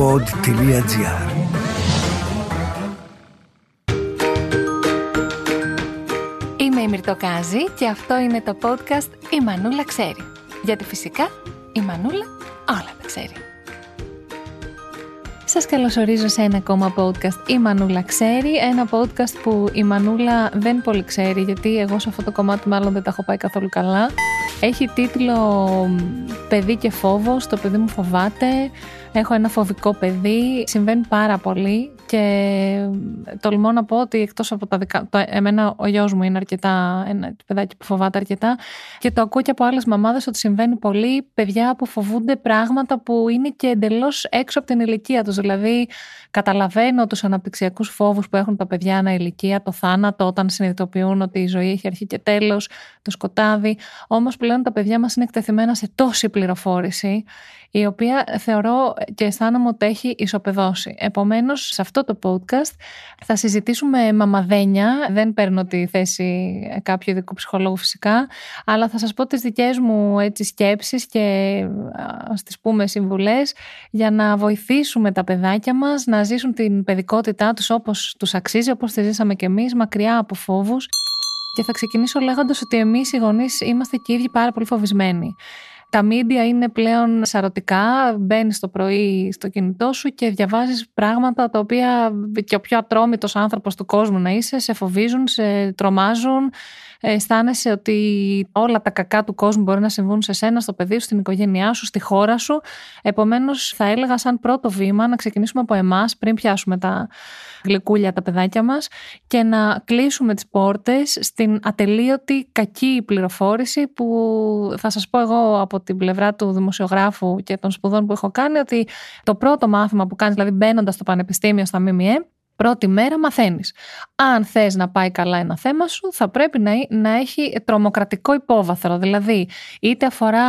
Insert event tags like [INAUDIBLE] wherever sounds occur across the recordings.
pod.gr Είμαι η Μυρτοκάζη και αυτό είναι το podcast «Η Μανούλα ξέρει». Γιατί φυσικά η Μανούλα όλα τα ξέρει. Σας καλωσορίζω σε ένα ακόμα podcast «Η Μανούλα ξέρει». Ένα podcast που η Μανούλα δεν πολύ ξέρει γιατί εγώ σε αυτό το κομμάτι μάλλον δεν τα έχω πάει καθόλου καλά. Έχει τίτλο «Παιδί και φόβος», το παιδί μου φοβάται. Έχω ένα φοβικό παιδί, συμβαίνει πάρα πολύ και τολμώ να πω ότι εκτός από τα δικά... Το, εμένα ο γιος μου είναι αρκετά ένα παιδάκι που φοβάται αρκετά και το ακούω και από άλλες μαμάδες ότι συμβαίνει πολύ παιδιά που φοβούνται πράγματα που είναι και εντελώς έξω από την ηλικία τους. Δηλαδή καταλαβαίνω τους αναπτυξιακούς φόβους που έχουν τα παιδιά ένα ηλικία, το θάνατο όταν συνειδητοποιούν ότι η ζωή έχει αρχή και τέλος, το σκοτάδι. Όμως πλέον τα παιδιά μας είναι εκτεθειμένα σε τόση πληροφόρηση η οποία θεωρώ και αισθάνομαι ότι έχει ισοπεδώσει. Επομένως, σε αυτό το podcast θα συζητήσουμε μαμαδένια, δεν παίρνω τη θέση κάποιου ειδικού ψυχολόγου φυσικά, αλλά θα σας πω τις δικές μου έτσι, σκέψεις και ας τις πούμε συμβουλές για να βοηθήσουμε τα παιδάκια μας να ζήσουν την παιδικότητά τους όπως τους αξίζει, όπως τη ζήσαμε κι εμείς, μακριά από φόβους. Και θα ξεκινήσω λέγοντας ότι εμείς οι γονείς είμαστε και οι ίδιοι πάρα πολύ φοβισμένοι. Τα μίντια είναι πλέον σαρωτικά. Μπαίνεις το πρωί στο κινητό σου και διαβάζεις πράγματα τα οποία και ο πιο ατρόμητος άνθρωπος του κόσμου να είσαι, σε φοβίζουν, σε τρομάζουν. Αισθάνεσαι ότι όλα τα κακά του κόσμου μπορεί να συμβούν σε σένα, στο παιδί σου, στην οικογένειά σου, στη χώρα σου. Επομένως, θα έλεγα σαν πρώτο βήμα να ξεκινήσουμε από εμάς πριν πιάσουμε τα γλυκούλια τα παιδάκια μας και να κλείσουμε τις πόρτες στην ατελείωτη κακή πληροφόρηση που θα σας πω εγώ από την πλευρά του δημοσιογράφου και των σπουδών που έχω κάνει ότι το πρώτο μάθημα που κάνεις, δηλαδή μπαίνοντας στο πανεπιστήμιο στα ΜΜΕ, Πρώτη μέρα μαθαίνεις. Αν θες να πάει καλά ένα θέμα σου, θα πρέπει να, να έχει τρομοκρατικό υπόβαθρο. Δηλαδή, είτε αφορά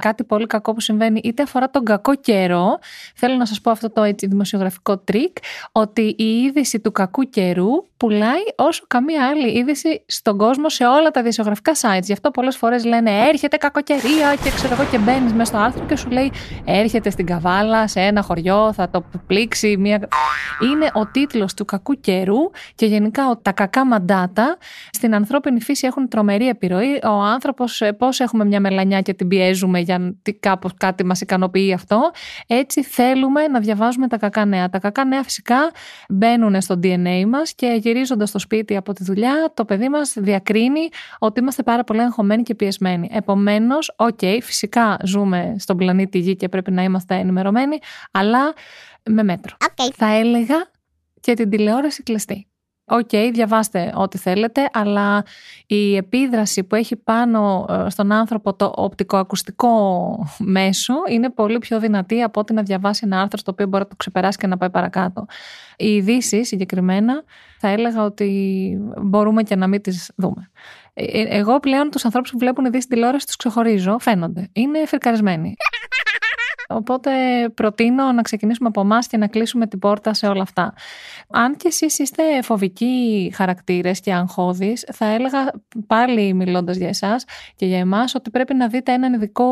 κάτι πολύ κακό που συμβαίνει, είτε αφορά τον κακό καιρό. Θέλω να σας πω αυτό το έτσι, δημοσιογραφικό τρικ, ότι η είδηση του κακού καιρού πουλάει όσο καμία άλλη είδηση στον κόσμο σε όλα τα δημοσιογραφικά sites. Γι' αυτό πολλές φορές λένε Έρχεται κακοκαιρία και ξέρω εγώ και μπαίνεις μέσα στο άρθρο και σου λέει Έρχεται στην Καβάλα, σε ένα χωριό, θα το πλήξει μια. Είναι ο τίτλος του κακού καιρού και γενικά τα κακά μαντάτα στην ανθρώπινη φύση έχουν τρομερή επιρροή. Ο άνθρωπος, ε, πώς έχουμε μια μελανιά και την πιέζουμε για κάπως κάτι μας ικανοποιεί αυτό, έτσι θέλουμε να διαβάζουμε τα κακά νέα. Τα κακά νέα φυσικά μπαίνουν στο DNA μας και γυρίζοντας στο σπίτι από τη δουλειά, το παιδί μας διακρίνει ότι είμαστε πάρα πολύ αγχωμένοι και πιεσμένοι. Επομένως, OK, okay, φυσικά ζούμε στον πλανήτη Γη και πρέπει να είμαστε ενημερωμένοι, αλλά με μέτρο. Okay. Θα έλεγα και την τηλεόραση κλειστή. OK, okay, διαβάστε ό,τι θέλετε, αλλά η επίδραση που έχει πάνω ε, στον άνθρωπο το οπτικοακουστικό μέσο είναι πολύ πιο δυνατή από ότι να διαβάσει ένα άρθρο στο οποίο μπορεί να το ξεπεράσει και να πάει παρακάτω. Οι ειδήσει συγκεκριμένα θα έλεγα ότι μπορούμε και να μην τις δούμε. Ε, ε, εγώ πλέον τους ανθρώπους που βλέπουν ειδήσει τηλεόραση τους ξεχωρίζω, φαίνονται. Είναι φερκαρισμένοι. Οπότε προτείνω να ξεκινήσουμε από εμάς και να κλείσουμε την πόρτα σε όλα αυτά. Αν και εσείς είστε φοβικοί χαρακτήρες και αγχώδεις, θα έλεγα πάλι μιλώντας για εσάς και για εμάς ότι πρέπει να δείτε έναν ειδικό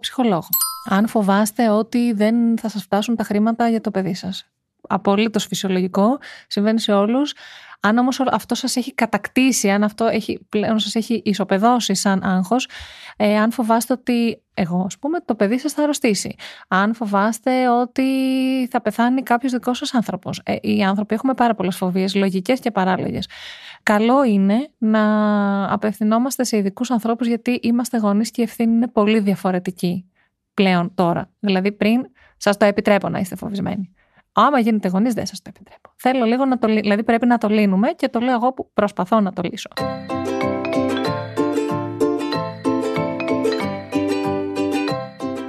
ψυχολόγο. Αν φοβάστε ότι δεν θα σας φτάσουν τα χρήματα για το παιδί σας. Απολύτως φυσιολογικό, συμβαίνει σε όλους. Αν όμως αυτό σας έχει κατακτήσει, αν αυτό έχει, πλέον σας έχει ισοπεδώσει σαν άγχος, ε, αν φοβάστε ότι εγώ, ας πούμε, το παιδί σας θα αρρωστήσει. Αν φοβάστε ότι θα πεθάνει κάποιος δικός σας άνθρωπος. Ε, οι άνθρωποι έχουμε πάρα πολλές φοβίες, λογικές και παράλογες. Καλό είναι να απευθυνόμαστε σε ειδικούς ανθρώπους γιατί είμαστε γονείς και η ευθύνη είναι πολύ διαφορετική πλέον τώρα. Δηλαδή πριν σας το επιτρέπω να είστε φοβισμένοι. Άμα γίνετε γονείς, δεν σας το επιτρέπω. Θέλω λίγο να το Δηλαδή πρέπει να το λύνουμε και το λέω εγώ που προσπαθώ να το λύσω.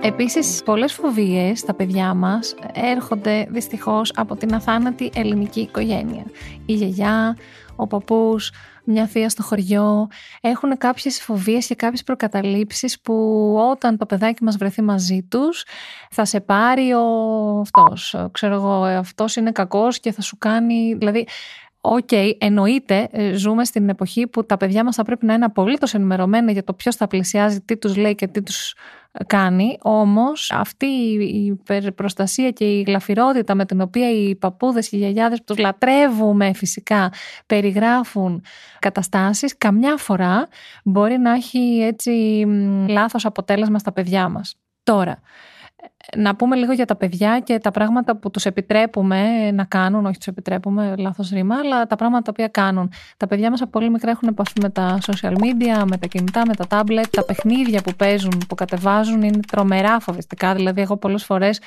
Επίσης, πολλές φοβίες στα παιδιά μας έρχονται δυστυχώς από την αθάνατη ελληνική οικογένεια. Η γιαγιά, ο παππούς, μια θεία στο χωριό. Έχουν κάποιες φοβίες και κάποιες προκαταλήψεις που όταν το παιδάκι μας βρεθεί μαζί τους θα σε πάρει ο αυτός. Ξέρω εγώ, αυτός είναι κακός και θα σου κάνει... Δηλαδή OK, okay, εννοείται, ε, ζούμε στην εποχή που τα παιδιά μας θα πρέπει να είναι απολύτως ενημερωμένα για το ποιος θα πλησιάζει, τι τους λέει και τι τους κάνει. Όμως αυτή η υπερπροστασία και η γλαφυρότητα με την οποία οι παππούδες και οι γιαγιάδες που τους λατρεύουμε φυσικά περιγράφουν καταστάσεις, καμιά φορά μπορεί να έχει έτσι λάθος αποτέλεσμα στα παιδιά μας. Τώρα, να πούμε λίγο για τα παιδιά και τα πράγματα που τους επιτρέπουμε να κάνουν, όχι τους επιτρέπουμε, λάθος ρήμα, αλλά τα πράγματα τα οποία κάνουν. Τα παιδιά μας από πολύ μικρά έχουν επαφή με τα social media, με τα κινητά, με τα tablet, τα παιχνίδια που παίζουν, που κατεβάζουν είναι τρομερά φοβιστικά. Δηλαδή εγώ πολλές φορές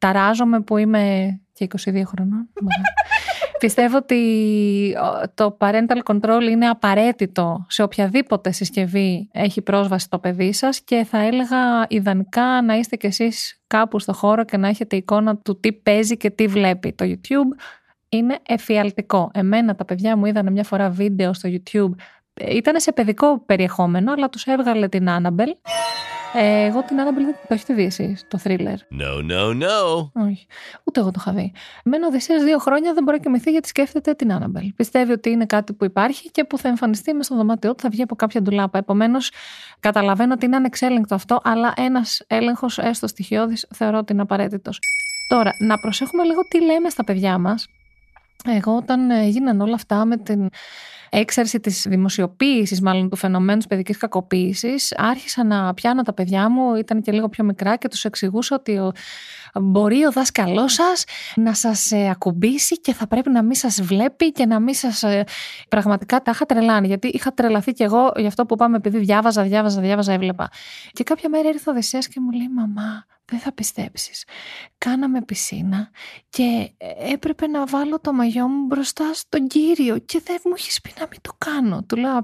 ταράζομαι που είμαι και 22 χρονών. [LAUGHS] Πιστεύω ότι το parental control είναι απαραίτητο σε οποιαδήποτε συσκευή έχει πρόσβαση το παιδί σας και θα έλεγα ιδανικά να είστε κι εσείς κάπου στο χώρο και να έχετε εικόνα του τι παίζει και τι βλέπει. Το YouTube είναι εφιαλτικό. Εμένα τα παιδιά μου είδανε μια φορά βίντεο στο YouTube ήταν σε παιδικό περιεχόμενο, αλλά τους έβγαλε την Annabelle ε, εγώ την Annabelle δεν το έχετε δει εσεί, το thriller. No, no, no. Όχι. Ούτε εγώ το είχα δει. Μένω Οδυσσέα δύο χρόνια δεν μπορεί να κοιμηθεί γιατί σκέφτεται την Annabelle. Πιστεύει ότι είναι κάτι που υπάρχει και που θα εμφανιστεί μέσα στο δωμάτιό του, θα βγει από κάποια ντουλάπα. Επομένως, καταλαβαίνω ότι είναι ανεξέλεγκτο αυτό, αλλά ένας έλεγχος έστω στοιχειώδης θεωρώ ότι είναι απαραίτητος. Τώρα, να προσέχουμε λίγο τι λέμε στα παιδιά μας. Εγώ όταν έγιναν όλα αυτά με την έξαρση της δημοσιοποίησης, μάλλον του φαινομένου της παιδικής κακοποίησης, άρχισα να πιάνω τα παιδιά μου, ήταν και λίγο πιο μικρά και τους εξηγούσα ότι ο, μπορεί ο δάσκαλός σας να σας ε, ακουμπήσει και θα πρέπει να μην σας βλέπει και να μην σας. Ε, πραγματικά τα είχα τρελάνει. Γιατί είχα τρελαθεί κι εγώ γι' αυτό που πάμε, επειδή διάβαζα, διάβαζα, διάβαζα, έβλεπα. Και κάποια μέρα ήρθε ο Δεσσέα και μου λέει: Μαμά, δεν θα πιστέψεις. Κάναμε πισίνα και έπρεπε να βάλω το μαγιό μου μπροστά στον κύριο και δεν μου έχεις πει να μην το κάνω. Του λέω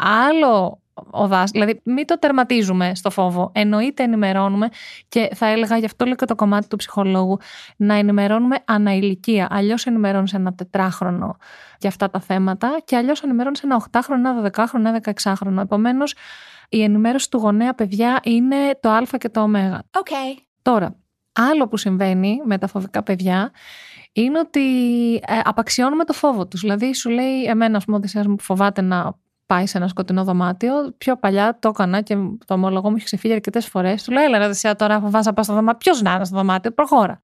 άλλο ο δάς, δηλαδή μην το τερματίζουμε στο φόβο. Εννοείται ενημερώνουμε και θα έλεγα γι' αυτό λέω και το κομμάτι του ψυχολόγου να ενημερώνουμε αναηλικία. Αλλιώς ενημερώνεις ένα τετράχρονο για αυτά τα θέματα και αλλιώς ενημερώνεις ένα οχτάχρονο, ένα δεκάχρονο, ένα δεκαεξάχρονο. Επομένως, η ενημέρωση του γονέα παιδιά είναι το α και το ω. Okay. Τώρα, άλλο που συμβαίνει με τα φοβικά παιδιά είναι ότι ε, απαξιώνουμε το φόβο τους. Δηλαδή σου λέει εμένα ας πούμε μου που φοβάται να πάει σε ένα σκοτεινό δωμάτιο. Πιο παλιά το έκανα και το ομολογό μου έχει ξεφύγει αρκετές φορές. Του λέω: Έλα, ρε, τώρα φοβάσαι να πάω στο δωμάτιο. Ποιος να είναι στο δωμάτιο, προχώρα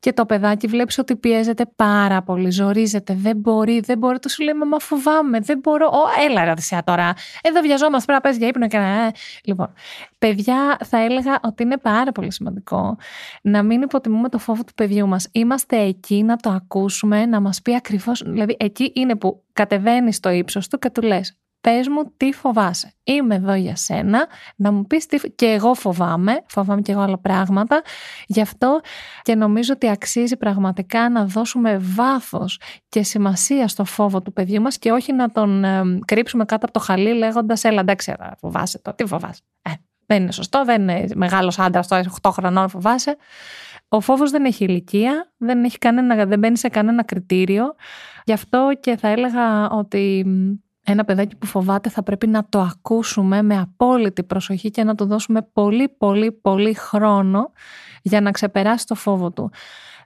και το παιδάκι βλέπεις ότι πιέζεται πάρα πολύ, ζορίζεται, δεν μπορεί, δεν μπορεί, το σου λέει Μα φοβάμαι, δεν μπορώ. Ω, έλα ρε θυσιά τώρα. Εδώ βιαζόμαστε, πρέπει να πες για ύπνο και να. Ε. Λοιπόν, παιδιά, θα έλεγα ότι είναι πάρα πολύ σημαντικό να μην υποτιμούμε το φόβο του παιδιού μας. Είμαστε εκεί να το ακούσουμε, να μας πει ακριβώς. Δηλαδή, εκεί είναι που κατεβαίνεις στο ύψος του και του λες: πες μου τι φοβάσαι. Είμαι εδώ για σένα, να μου πεις τι... Και εγώ φοβάμαι, φοβάμαι και εγώ άλλα πράγματα. Γι' αυτό και νομίζω ότι αξίζει πραγματικά να δώσουμε βάθος και σημασία στο φόβο του παιδιού μας και όχι να τον ε, κρύψουμε κάτω από το χαλί λέγοντας έλα εντάξει φοβάσαι το, τι φοβάσαι. Ε, δεν είναι σωστό, δεν είναι μεγάλος άντρας τώρα 8 χρονών φοβάσαι. Ο φόβος δεν έχει ηλικία, δεν, έχει κανένα, δεν μπαίνει σε κανένα κριτήριο. Γι' αυτό και θα έλεγα ότι ένα παιδάκι που φοβάται θα πρέπει να το ακούσουμε με απόλυτη προσοχή και να του δώσουμε πολύ πολύ πολύ χρόνο για να ξεπεράσει το φόβο του.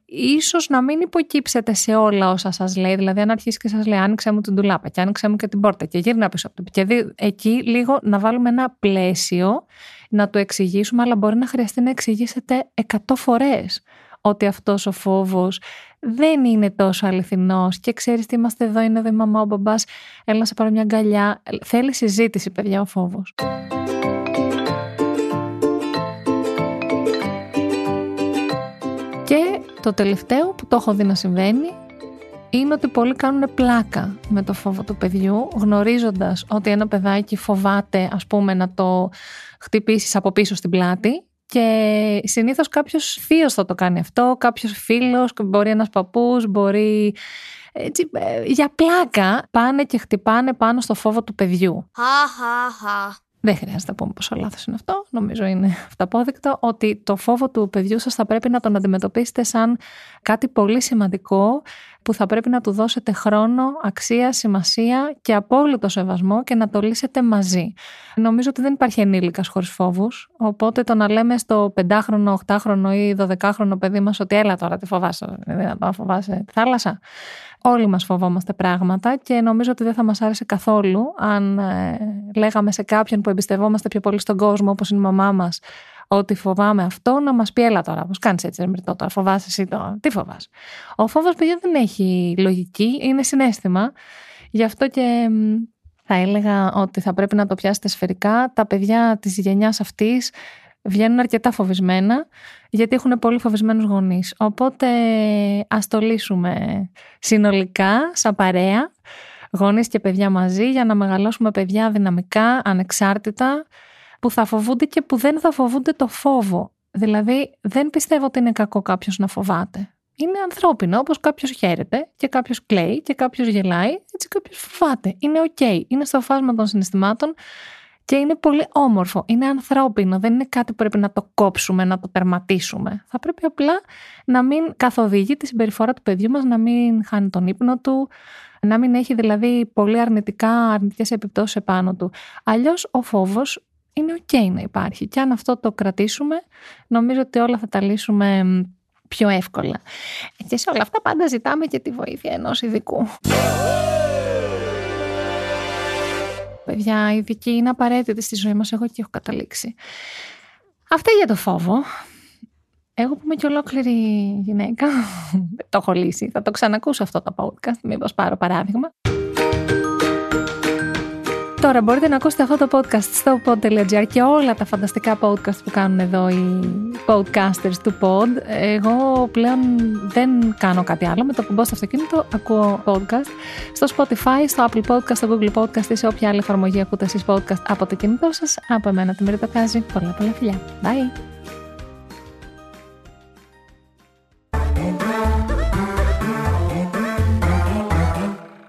Ίσως να μην υποκύψετε σε όλα όσα σας λέει, δηλαδή αν αρχίσει και σας λέει άνοιξε μου την τουλάπα και άνοιξε μου και την πόρτα και γύρνα πίσω από το και δει, εκεί λίγο να βάλουμε ένα πλαίσιο, να το εξηγήσουμε, αλλά μπορεί να χρειαστεί να εξηγήσετε εκατό φορές ότι αυτός ο φόβος δεν είναι τόσο αληθινός και ξέρεις τι είμαστε εδώ, είναι εδώ η μαμά, ο μπαμπάς, έλα να σε πάρω μια αγκαλιά. Θέλει συζήτηση, παιδιά, ο φόβος. Και το τελευταίο που το έχω δει να συμβαίνει είναι ότι πολλοί κάνουν πλάκα με το φόβο του παιδιού, γνωρίζοντας ότι ένα παιδάκι φοβάται, ας πούμε, να το χτυπήσεις από πίσω στην πλάτη και συνήθως κάποιος θείος θα το κάνει αυτό, κάποιος φίλος, μπορεί ένας παππούς, μπορεί... Έτσι, ε, για πλάκα πάνε και χτυπάνε πάνω στο φόβο του παιδιού. Δεν χρειάζεται να πούμε πόσο λάθος είναι αυτό. Νομίζω είναι αυταπόδεικτο ότι το φόβο του παιδιού σας θα πρέπει να τον αντιμετωπίσετε σαν κάτι πολύ σημαντικό που θα πρέπει να του δώσετε χρόνο, αξία, σημασία και απόλυτο σεβασμό και να το λύσετε μαζί. Νομίζω ότι δεν υπάρχει ενήλικας χωρίς φόβους. Οπότε το να λέμε στο πεντάχρονο, οχτάχρονο ή δωδεκάχρονο παιδί μας ότι έλα τώρα, τι φοβάσαι, δεν θα φοβάσαι τη θάλασσα. Όλοι μας φοβόμαστε πράγματα και νομίζω ότι δεν θα μας άρεσε καθόλου αν ε, λέγαμε σε κάποιον που εμπιστευόμαστε πιο πολύ στον κόσμο όπως είναι η μαμά μας ότι φοβάμαι αυτό να μας πει έλα τώρα, πώς κάνεις έτσι ρεμερτό τώρα, φοβάσαι εσύ τώρα, τι φοβάσαι. Ο φόβος παιδιά δεν έχει λογική, είναι συνέστημα, γι' αυτό και θα έλεγα ότι θα πρέπει να το πιάσετε σφαιρικά. Τα παιδιά της γενιάς αυτής βγαίνουν αρκετά φοβισμένα γιατί έχουν πολύ φοβισμένους γονείς. Οπότε ας το λύσουμε συνολικά, σαν παρέα, γονείς και παιδιά μαζί για να μεγαλώσουμε παιδιά δυναμικά, ανεξάρτητα, που θα φοβούνται και που δεν θα φοβούνται το φόβο. Δηλαδή δεν πιστεύω ότι είναι κακό κάποιος να φοβάται. Είναι ανθρώπινο, όπως κάποιος χαίρεται και κάποιος κλαίει και κάποιος γελάει, έτσι κάποιος φοβάται. Είναι οκ, είναι στο φάσμα των συναισθημάτων και είναι πολύ όμορφο. Είναι ανθρώπινο. Δεν είναι κάτι που πρέπει να το κόψουμε, να το τερματίσουμε. Θα πρέπει απλά να μην καθοδηγεί τη συμπεριφορά του παιδιού μας, να μην χάνει τον ύπνο του, να μην έχει δηλαδή πολύ αρνητικά, αρνητικές επιπτώσεις επάνω του. Αλλιώς ο φόβος είναι ok να υπάρχει. Και αν αυτό το κρατήσουμε, νομίζω ότι όλα θα τα λύσουμε πιο εύκολα. Και σε όλα αυτά πάντα ζητάμε και τη βοήθεια ενός ειδικού. Παιδιά, η ειδική είναι απαραίτητη στη ζωή μας, εγώ και έχω καταλήξει. Αυτά για το φόβο. Εγώ που είμαι και ολόκληρη γυναίκα, [LAUGHS] το έχω λύσει. Θα το ξανακούσω αυτό το podcast, μήπως πάρω παράδειγμα. Τώρα μπορείτε να ακούσετε αυτό το podcast στο pod.gr και όλα τα φανταστικά podcast που κάνουν εδώ οι podcasters του pod. Εγώ πλέον δεν κάνω κάτι άλλο. Με το που μπω στο αυτοκίνητο ακούω podcast στο Spotify, στο Apple Podcast, στο Google Podcast ή σε όποια άλλη εφαρμογή ακούτε εσείς podcast από το κινητό σας. Από εμένα τη Μεριτοκάζη. Πολλά πολλά φιλιά. Bye!